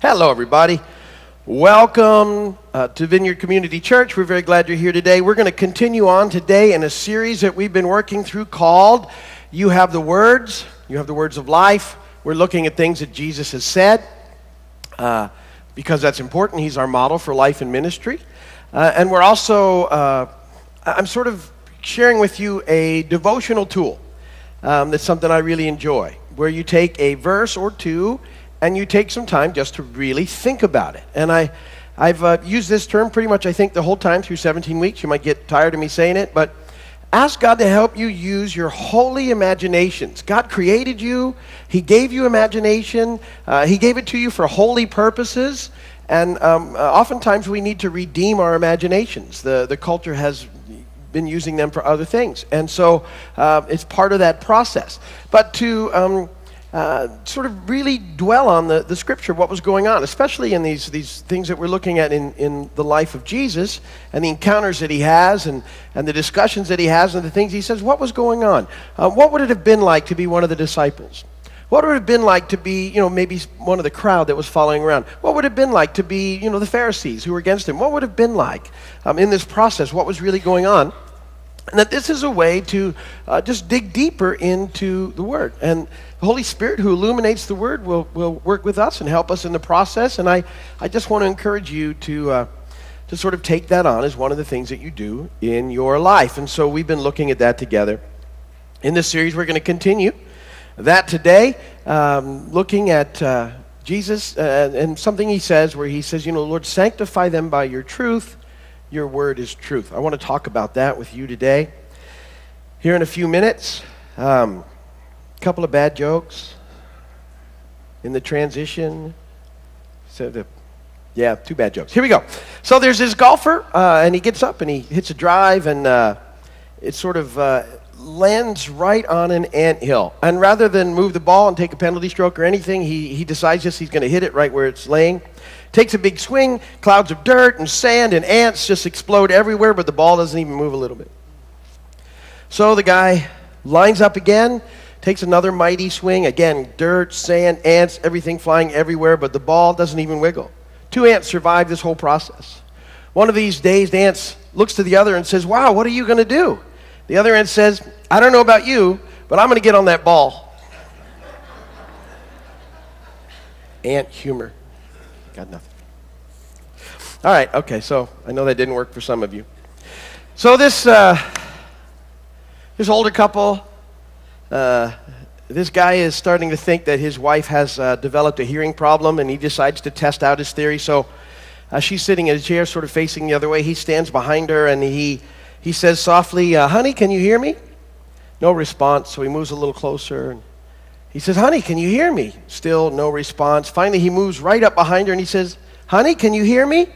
Hello, everybody. Welcome uh, to Vineyard Community Church. We're very glad you're here today. We're going to continue on today in a series that we've been working through called You Have the Words, You Have the Words of Life. We're looking at things that Jesus has said uh, because that's important. He's our model for life and ministry. Uh, and we're also, uh, I'm sort of sharing with you a devotional tool um, that's something I really enjoy, where you take a verse or two and you take some time just to really think about it. And I, I've uh, used this term pretty much, I think, the whole time through 17 weeks. You might get tired of me saying it, but ask God to help you use your holy imaginations. God created you, He gave you imagination, uh, He gave it to you for holy purposes. And um, uh, oftentimes we need to redeem our imaginations. The, the culture has been using them for other things. And so uh, it's part of that process. But to um, uh, sort of really dwell on the, the scripture, what was going on, especially in these, these things that we're looking at in, in the life of Jesus and the encounters that he has and, and the discussions that he has and the things he says. What was going on? Uh, what would it have been like to be one of the disciples? What would it have been like to be, you know, maybe one of the crowd that was following around? What would it have been like to be, you know, the Pharisees who were against him? What would it have been like um, in this process? What was really going on? And that this is a way to uh, just dig deeper into the Word. And the Holy Spirit, who illuminates the Word, will, will work with us and help us in the process. And I, I just want to encourage you to, uh, to sort of take that on as one of the things that you do in your life. And so we've been looking at that together. In this series, we're going to continue that today, um, looking at uh, Jesus uh, and something he says where he says, You know, Lord, sanctify them by your truth. Your word is truth. I want to talk about that with you today. Here in a few minutes, a um, couple of bad jokes in the transition. So the, yeah, two bad jokes. Here we go. So there's this golfer, uh, and he gets up and he hits a drive, and uh, it sort of uh, lands right on an ant hill. And rather than move the ball and take a penalty stroke or anything, he, he decides just he's going to hit it right where it's laying. Takes a big swing, clouds of dirt and sand and ants just explode everywhere, but the ball doesn't even move a little bit. So the guy lines up again, takes another mighty swing. Again, dirt, sand, ants, everything flying everywhere, but the ball doesn't even wiggle. Two ants survive this whole process. One of these dazed ants looks to the other and says, Wow, what are you going to do? The other ant says, I don't know about you, but I'm going to get on that ball. ant humor. Got nothing. All right, okay, so I know that didn't work for some of you. So this, uh, this older couple, uh, this guy is starting to think that his wife has uh, developed a hearing problem, and he decides to test out his theory. So uh, she's sitting in a chair, sort of facing the other way. He stands behind her, and he he says softly, uh, Honey, can you hear me? No response, so he moves a little closer. And he says, Honey, can you hear me? Still no response. Finally, he moves right up behind her and he says, Honey, can you hear me?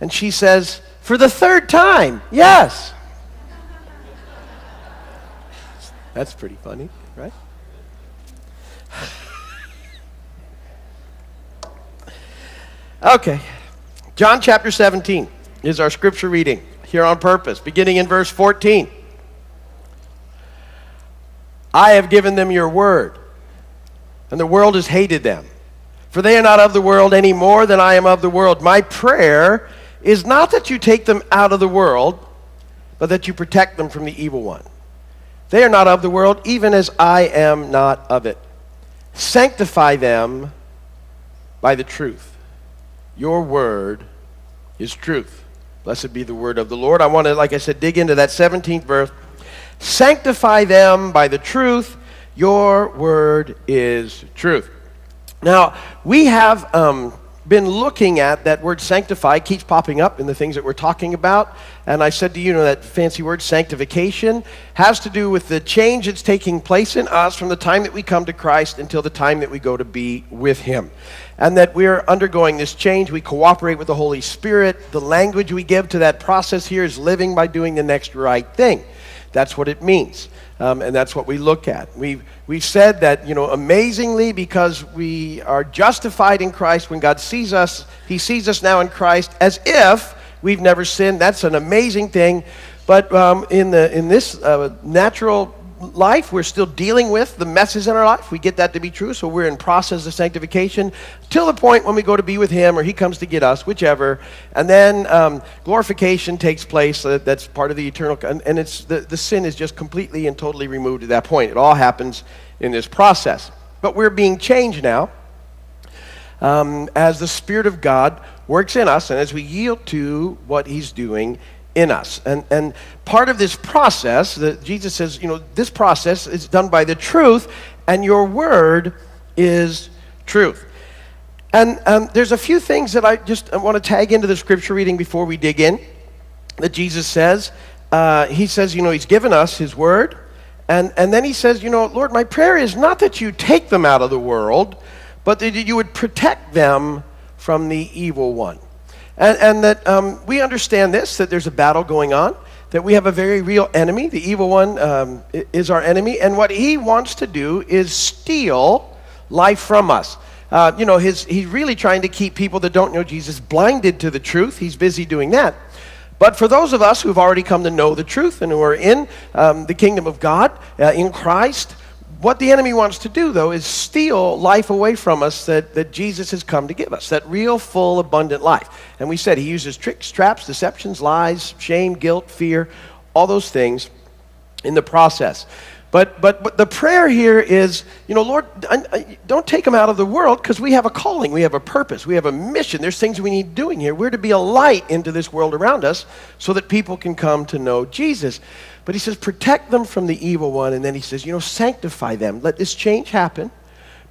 And she says, For the third time, yes. That's pretty funny, right? okay. John chapter 17 is our scripture reading here on purpose, beginning in verse 14. I have given them your word, and the world has hated them. For they are not of the world any more than I am of the world. My prayer is not that you take them out of the world, but that you protect them from the evil one. They are not of the world, even as I am not of it. Sanctify them by the truth. Your word is truth. Blessed be the word of the Lord. I want to, like I said, dig into that 17th verse. Sanctify them by the truth. Your word is truth. Now, we have um, been looking at that word sanctify, keeps popping up in the things that we're talking about. And I said to you, you know, that fancy word sanctification has to do with the change that's taking place in us from the time that we come to Christ until the time that we go to be with Him and that we're undergoing this change. We cooperate with the Holy Spirit. The language we give to that process here is living by doing the next right thing. That's what it means. Um, and that's what we look at. We've, we've said that, you know, amazingly, because we are justified in Christ, when God sees us, He sees us now in Christ as if we've never sinned. That's an amazing thing. But um, in, the, in this uh, natural life. We're still dealing with the messes in our life. We get that to be true, so we're in process of sanctification till the point when we go to be with Him or He comes to get us, whichever. And then um, glorification takes place. Uh, that's part of the eternal, and, and it's the, the sin is just completely and totally removed at that point. It all happens in this process. But we're being changed now um, as the Spirit of God works in us and as we yield to what He's doing in us. And, and part of this process, that Jesus says, you know, this process is done by the truth, and your word is truth. And um, there's a few things that I just want to tag into the scripture reading before we dig in that Jesus says. Uh, he says, you know, He's given us His word. And, and then He says, you know, Lord, my prayer is not that you take them out of the world, but that you would protect them from the evil one. And, and that um, we understand this, that there's a battle going on, that we have a very real enemy. The evil one um, is our enemy, and what he wants to do is steal life from us. Uh, you know, his, he's really trying to keep people that don't know Jesus blinded to the truth. He's busy doing that. But for those of us who've already come to know the truth and who are in um, the kingdom of God, uh, in Christ, what the enemy wants to do, though, is steal life away from us that, that Jesus has come to give us, that real, full, abundant life. And we said he uses tricks, traps, deceptions, lies, shame, guilt, fear, all those things in the process. But, but, but the prayer here is, you know, Lord, don't take them out of the world because we have a calling, we have a purpose, we have a mission. There's things we need doing here. We're to be a light into this world around us so that people can come to know Jesus. But he says, protect them from the evil one. And then he says, you know, sanctify them. Let this change happen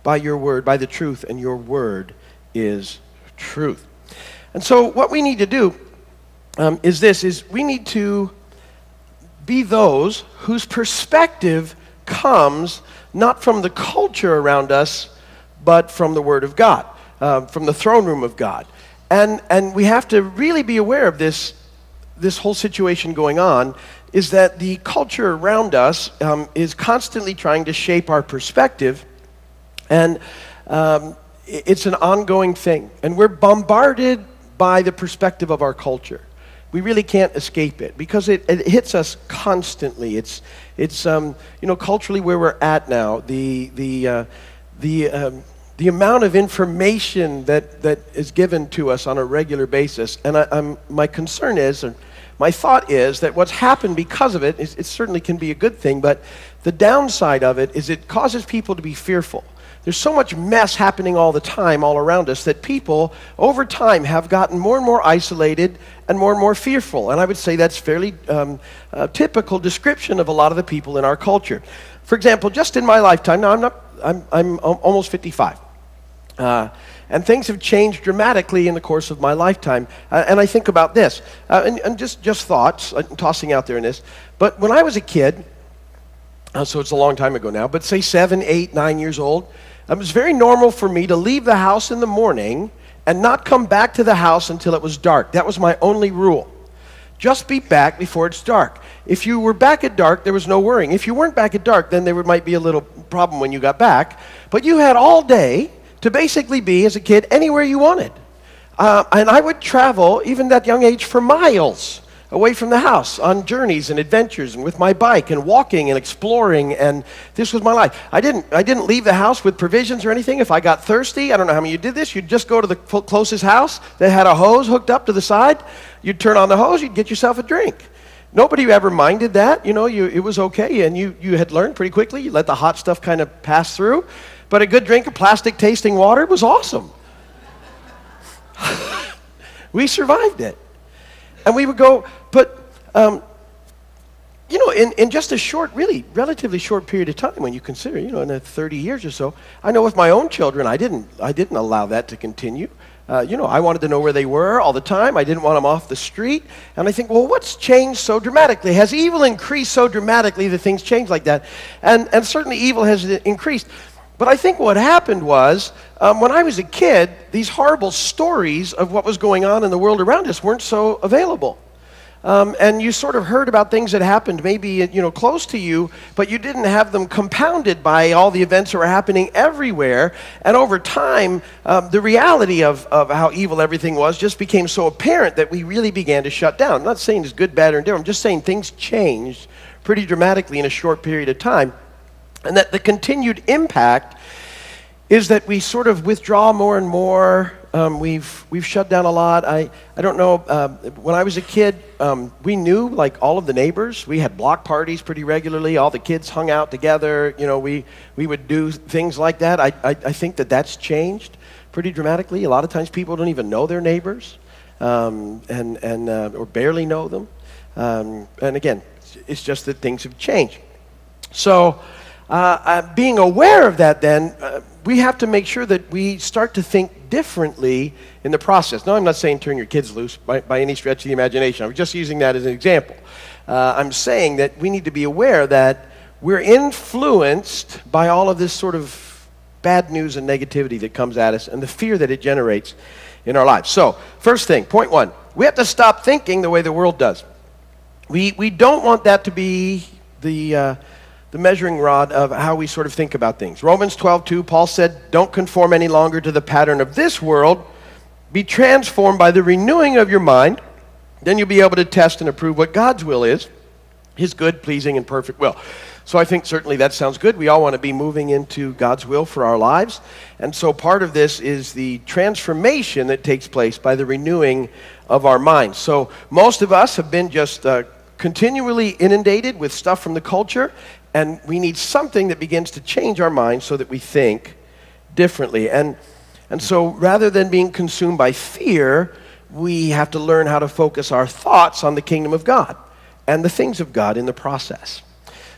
by your word, by the truth, and your word is truth. And so what we need to do um, is this, is we need to be those whose perspective comes not from the culture around us, but from the Word of God, uh, from the throne room of God. And, and we have to really be aware of this, this whole situation going on is that the culture around us um, is constantly trying to shape our perspective, and um, it's an ongoing thing. And we're bombarded by the perspective of our culture. We really can't escape it because it, it hits us constantly. It's, it's um, you know, culturally where we're at now, the, the, uh, the, um, the amount of information that, that is given to us on a regular basis. And I, my concern is, my thought is that what's happened because of it, is, it certainly can be a good thing, but the downside of it is it causes people to be fearful. There's so much mess happening all the time, all around us, that people over time have gotten more and more isolated and more and more fearful. And I would say that's fairly um, typical description of a lot of the people in our culture. For example, just in my lifetime, now I'm, not, I'm, I'm almost 55. Uh, and things have changed dramatically in the course of my lifetime. Uh, and I think about this, uh, and, and, just, just thoughts, uh, tossing out there in this. But when I was a kid, uh, so it's a long time ago now, but say seven, eight, nine years old, it was very normal for me to leave the house in the morning and not come back to the house until it was dark. That was my only rule. Just be back before it's dark. If you were back at dark, there was no worrying. If you weren't back at dark, then there might be a little problem when you got back. But you had all day to basically be, as a kid, anywhere you wanted. Uh, and I would travel, even that young age, for miles away from the house on journeys and adventures and with my bike and walking and exploring and this was my life. I didn't i didn't leave the house with provisions or anything. If i got thirsty i don't know how many you did this you'd just go to the closest house that had a hose hooked up to the side. You'd turn on the hose you'd get yourself a drink. Nobody ever minded that you know you, it was okay and you, you had learned pretty quickly. You let the hot stuff kind of pass through but a good drink of plastic tasting water was awesome. we survived it. And we would go, but, um, you know, in, in just a short, really relatively short period of time, when you consider, you know, in 30 years or so, I know with my own children, I didn't, I didn't allow that to continue. Uh, you know, I wanted to know where they were all the time. I didn't want them off the street. And I think, well, what's changed so dramatically? Has evil increased so dramatically that things change like that? And, and certainly evil has increased. But I think what happened was, um, when I was a kid, these horrible stories of what was going on in the world around us weren't so available. Um, and you sort of heard about things that happened maybe you know close to you but you didn't have them compounded by all the events that were happening everywhere and over time um, the reality of, of how evil everything was just became so apparent that we really began to shut down I'm not saying it's good bad or indifferent i'm just saying things changed pretty dramatically in a short period of time. And that the continued impact is that we sort of withdraw more and more. Um, we've, we've shut down a lot. I, I don't know, uh, when I was a kid, um, we knew like all of the neighbors. We had block parties pretty regularly. All the kids hung out together. You know, we, we would do things like that. I, I, I think that that's changed pretty dramatically. A lot of times people don't even know their neighbors um, and, and, uh, or barely know them. Um, and again, it's just that things have changed. So, uh, uh, being aware of that, then, uh, we have to make sure that we start to think differently in the process. No, I'm not saying turn your kids loose by, by any stretch of the imagination. I'm just using that as an example. Uh, I'm saying that we need to be aware that we're influenced by all of this sort of bad news and negativity that comes at us and the fear that it generates in our lives. So, first thing, point one, we have to stop thinking the way the world does. We, we don't want that to be the, uh, the measuring rod of how we sort of think about things. Romans 12, 2, Paul said, Don't conform any longer to the pattern of this world. Be transformed by the renewing of your mind. Then you'll be able to test and approve what God's will is, his good, pleasing, and perfect will. So I think certainly that sounds good. We all want to be moving into God's will for our lives. And so part of this is the transformation that takes place by the renewing of our minds. So most of us have been just uh, continually inundated with stuff from the culture, and we need something that begins to change our minds so that we think differently. And, and so rather than being consumed by fear, we have to learn how to focus our thoughts on the kingdom of God and the things of God in the process.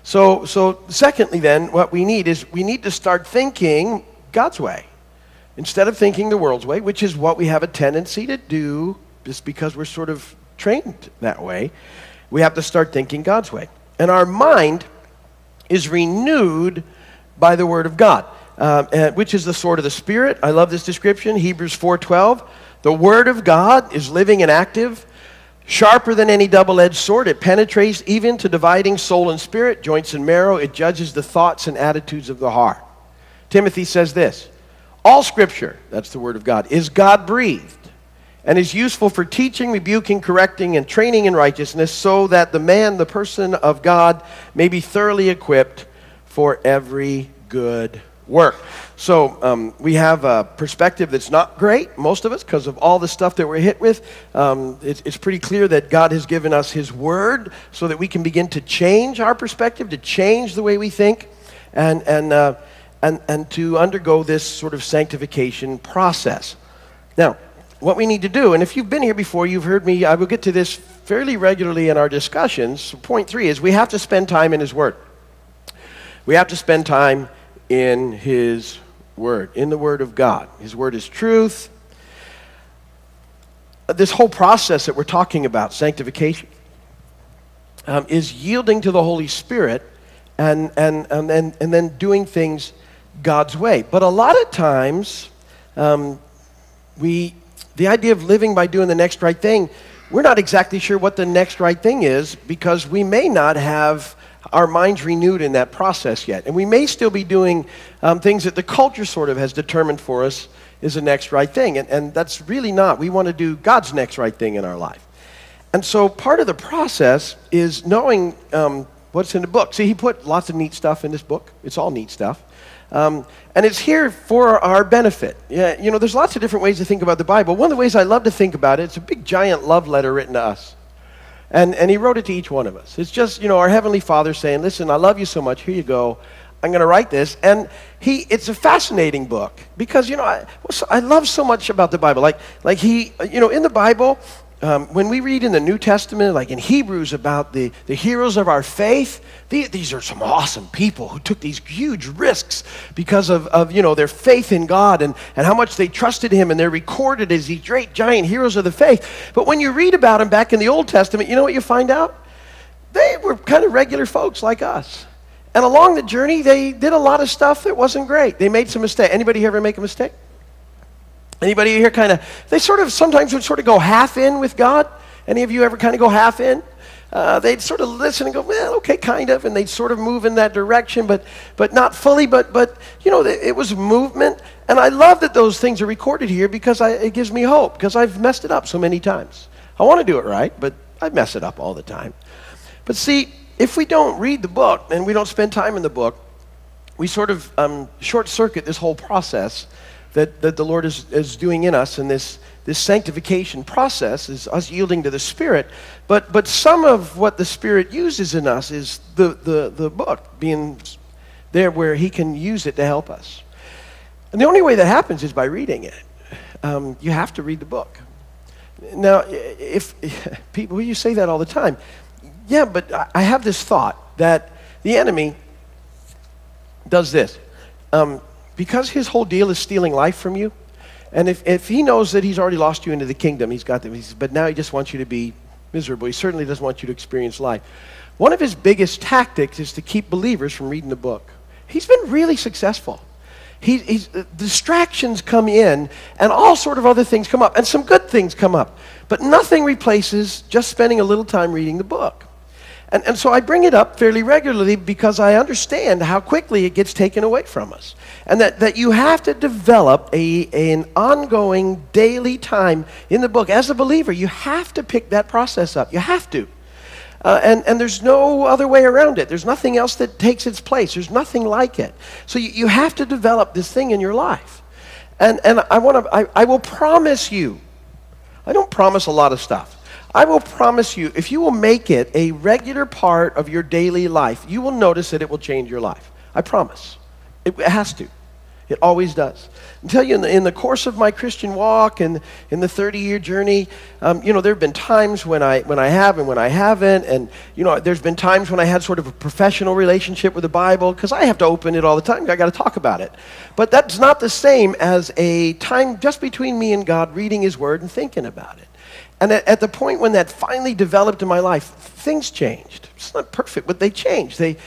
So, so secondly, then, what we need is we need to start thinking God's way instead of thinking the world's way, which is what we have a tendency to do just because we're sort of trained that way. We have to start thinking God's way. And our mind is renewed by the Word of God, uh, which is the sword of the Spirit. I love this description, Hebrews 4.12. The Word of God is living and active Sharper than any double edged sword, it penetrates even to dividing soul and spirit, joints and marrow. It judges the thoughts and attitudes of the heart. Timothy says this All scripture, that's the word of God, is God breathed and is useful for teaching, rebuking, correcting, and training in righteousness, so that the man, the person of God, may be thoroughly equipped for every good work. So um, we have a perspective that's not great, most of us, because of all the stuff that we're hit with. Um, it's, it's pretty clear that God has given us His Word so that we can begin to change our perspective, to change the way we think, and, and, uh, and, and to undergo this sort of sanctification process. Now, what we need to do, and if you've been here before, you've heard me, I will get to this fairly regularly in our discussions. Point three is we have to spend time in His Word. We have to spend time in His Word, in the Word of God. His Word is truth. This whole process that we're talking about, sanctification, um, is yielding to the Holy Spirit and, and, and, and, and then doing things God's way. But a lot of times, um, we, the idea of living by doing the next right thing, we're not exactly sure what the next right thing is because we may not have our minds renewed in that process yet. And we may still be doing um, things that the culture sort of has determined for us is the next right thing. And, and that's really not. We want to do God's next right thing in our life. And so part of the process is knowing um, what's in the book. See, he put lots of neat stuff in this book. It's all neat stuff. Um, and it's here for our benefit. Yeah, you know, there's lots of different ways to think about the Bible. One of the ways I love to think about it, it's a big giant love letter written to us. And, and he wrote it to each one of us. It's just, you know, our Heavenly Father saying, listen, I love you so much. Here you go. I'm going to write this. And he, it's a fascinating book because, you know, I, I love so much about the Bible. Like, like he, you know, in the Bible, um, when we read in the New Testament, like in Hebrews, about the, the heroes of our faith, the, these are some awesome people who took these huge risks because of, of you know, their faith in God and, and how much they trusted Him, and they're recorded as these great, giant heroes of the faith. But when you read about them back in the Old Testament, you know what you find out? They were kind of regular folks like us. And along the journey, they did a lot of stuff that wasn't great. They made some mistakes. Anybody here ever make a mistake? Anybody here kind of, they sort of sometimes would sort of go half in with God? Any of you ever kind of go half in? Uh, they'd sort of listen and go, well, okay, kind of, and they'd sort of move in that direction, but, but not fully. But, but you know, it was movement, and I love that those things are recorded here because I, it gives me hope because I've messed it up so many times. I want to do it right, but I mess it up all the time. But see, if we don't read the book and we don't spend time in the book, we sort of um, short circuit this whole process that, that the Lord is, is doing in us and this, this sanctification process is us yielding to the Spirit. But, but some of what the Spirit uses in us is the, the, the book being there where He can use it to help us. And the only way that happens is by reading it. Um, you have to read the book. Now, if, if people, you say that all the time. Yeah, but I have this thought that the enemy does this. Um, because his whole deal is stealing life from you, and if, if he knows that he's already lost you into the kingdom, he's got them, he's, but now he just wants you to be miserable. He certainly doesn't want you to experience life. One of his biggest tactics is to keep believers from reading the book. He's been really successful. He, he's, uh, distractions come in, and all sort of other things come up, and some good things come up. But nothing replaces just spending a little time reading the book. And, and so I bring it up fairly regularly because I understand how quickly it gets taken away from us. And that, that you have to develop a, an ongoing daily time in the book. As a believer, you have to pick that process up. You have to. Uh, and, and there's no other way around it. There's nothing else that takes its place. There's nothing like it. So you, you have to develop this thing in your life. And, and I, wanna, I, I will promise you, I don't promise a lot of stuff. I will promise you, if you will make it a regular part of your daily life, you will notice that it will change your life. I promise. It has to. It always does. I tell you, in the, in the course of my Christian walk and in the 30 year journey, um, you know, there have been times when I, when I have and when I haven't. And, you know, there's been times when I had sort of a professional relationship with the Bible because I have to open it all the time. I got to talk about it. But that's not the same as a time just between me and God reading His Word and thinking about it. And at, at, the point when that finally developed in my life, things changed. It's not perfect, but they changed. They,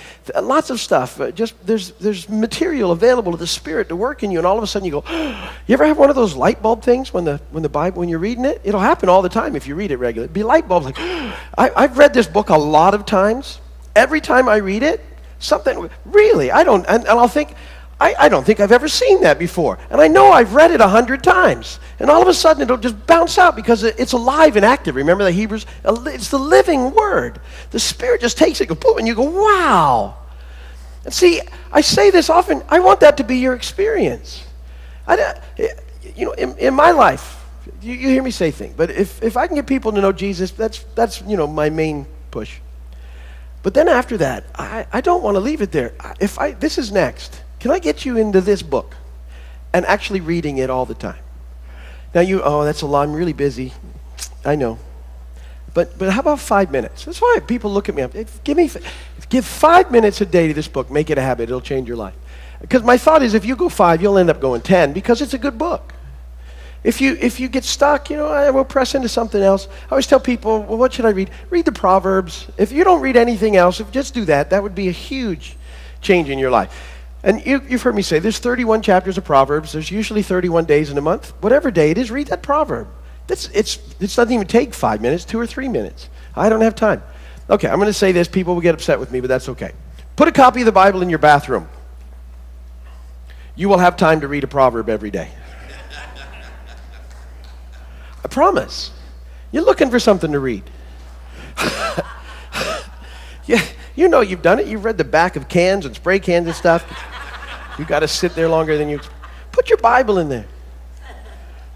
lots of stuff. Uh, just there's, there's material available to the Spirit to work in you, and all of a sudden you go, you ever have one of those light bulb things when the, when the Bible, when you're reading it? It'll happen all the time if you read it regularly. It'll be light bulbs like, I, I've read this book a lot of times. Every time I read it, something, really, I don't, and, and I'll think, I, I, don't think I've ever seen that before. And I know I've read it a hundred times. And all of a sudden it'll just bounce out because it's alive and active. Remember the Hebrews? It's the living word. The Spirit just takes it and put and you go, wow. And see, I say this often, I want that to be your experience. I, you know, in, in my life, you, you, hear me say things, but if, if I can get people to know Jesus, that's, that's, you know, my main push. But then after that, I, I don't want to leave it there. If I, this is next. Can I get you into this book and actually reading it all the time? Now you, oh, that's a lot. I'm really busy. I know. But, but how about five minutes? That's why people look at me. Give me, give five minutes a day to this book. Make it a habit. It'll change your life. Because my thought is, if you go five, you'll end up going ten because it's a good book. If you if you get stuck, you know, I will press into something else. I always tell people, well, what should I read? Read the Proverbs. If you don't read anything else, if just do that, that would be a huge change in your life. And you, have heard me say there's 31 chapters of Proverbs. There's usually 31 days in a month. Whatever day it is, read that proverb. That's, it's, it doesn't even take five minutes, two or three minutes. I don't have time. Okay, I'm going to say this. People will get upset with me, but that's okay. Put a copy of the Bible in your bathroom. You will have time to read a proverb every day. I promise. You're looking for something to read. yeah, you know you've done it. You've read the back of cans and spray cans and stuff. You got to sit there longer than you. Put your Bible in there.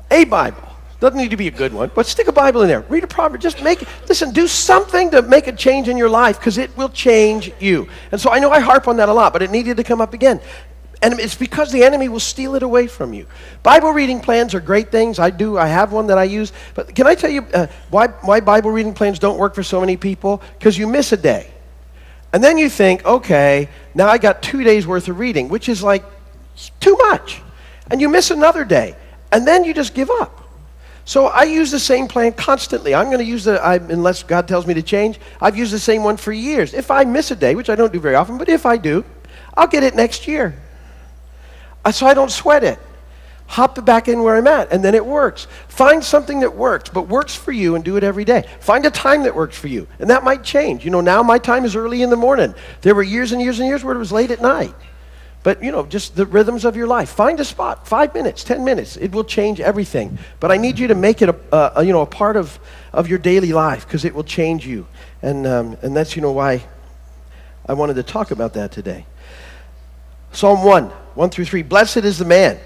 A Bible. Doesn't need to be a good one, but stick a Bible in there. Read a proverb. Just make it. Listen, do something to make a change in your life because it will change you. And so I know I harp on that a lot, but it needed to come up again. And it's because the enemy will steal it away from you. Bible reading plans are great things. I do. I have one that I use. But can I tell you uh, why, why Bible reading plans don't work for so many people? Because you miss a day. And then you think, okay, now I got two days worth of reading, which is like too much. And you miss another day. And then you just give up. So I use the same plan constantly. I'm going to use the, I, unless God tells me to change, I've used the same one for years. If I miss a day, which I don't do very often, but if I do, I'll get it next year. Uh, so I don't sweat it hop back in where I'm at, and then it works. Find something that works, but works for you and do it every day. Find a time that works for you, and that might change. You know, now my time is early in the morning. There were years and years and years where it was late at night. But, you know, just the rhythms of your life. Find a spot, five minutes, ten minutes. It will change everything. But I need you to make it a, a you know, a part of, of your daily life because it will change you. And, um, and that's, you know, why I wanted to talk about that today. Psalm 1, 1 through 3. Blessed is the man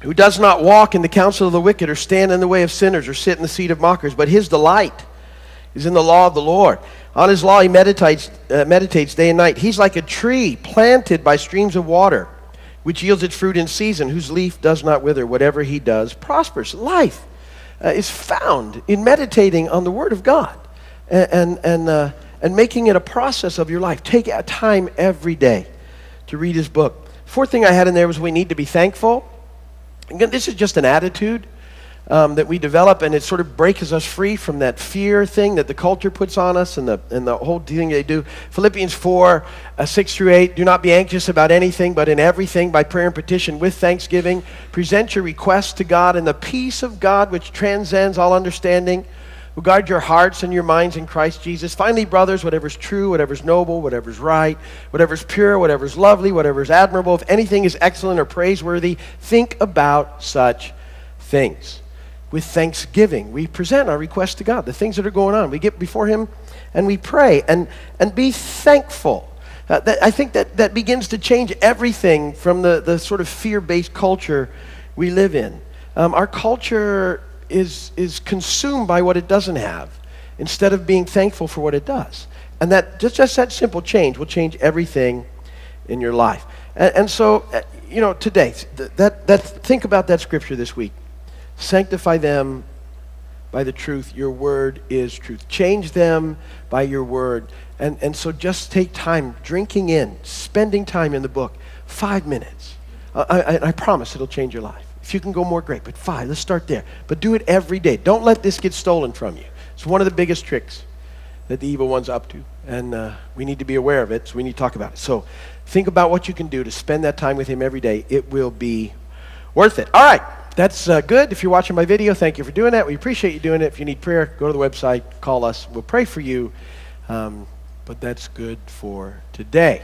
who does not walk in the counsel of the wicked or stand in the way of sinners or sit in the seat of mockers, but his delight is in the law of the Lord. On his law he meditates, uh, meditates day and night. He's like a tree planted by streams of water, which yields its fruit in season, whose leaf does not wither. Whatever he does prospers. Life uh, is found in meditating on the Word of God and, and, uh, and making it a process of your life. Take time every day to read his book. Fourth thing I had in there was we need to be thankful. Again, this is just an attitude um, that we develop, and it sort of breaks us free from that fear thing that the culture puts on us and the, and the whole thing they do. Philippians 4 uh, 6 through 8 Do not be anxious about anything, but in everything, by prayer and petition, with thanksgiving, present your requests to God, and the peace of God, which transcends all understanding, guard your hearts and your minds in Christ Jesus. Finally, brothers, whatever's true, whatever's noble, whatever's right, whatever's pure, whatever's lovely, whatever's admirable, if anything is excellent or praiseworthy, think about such things. With thanksgiving, we present our requests to God, the things that are going on. We get before Him and we pray and, and be thankful. Uh, that, I think that, that begins to change everything from the, the sort of fear based culture we live in. Um, our culture is, is consumed by what it doesn't have instead of being thankful for what it does. And that just, just that simple change will change everything in your life. And, and so, uh, you know, today, that, that, think about that scripture this week. Sanctify them by the truth. Your word is truth. Change them by your word. And, and so just take time drinking in, spending time in the book, five minutes. I, I, I promise it'll change your life. You can go more, great. But five, let's start there. But do it every day. Don't let this get stolen from you. It's one of the biggest tricks that the evil one's up to. And uh, we need to be aware of it, so we need to talk about it. So think about what you can do to spend that time with him every day. It will be worth it. All right. That's uh, good. If you're watching my video, thank you for doing that. We appreciate you doing it. If you need prayer, go to the website, call us. We'll pray for you. Um, but that's good for today.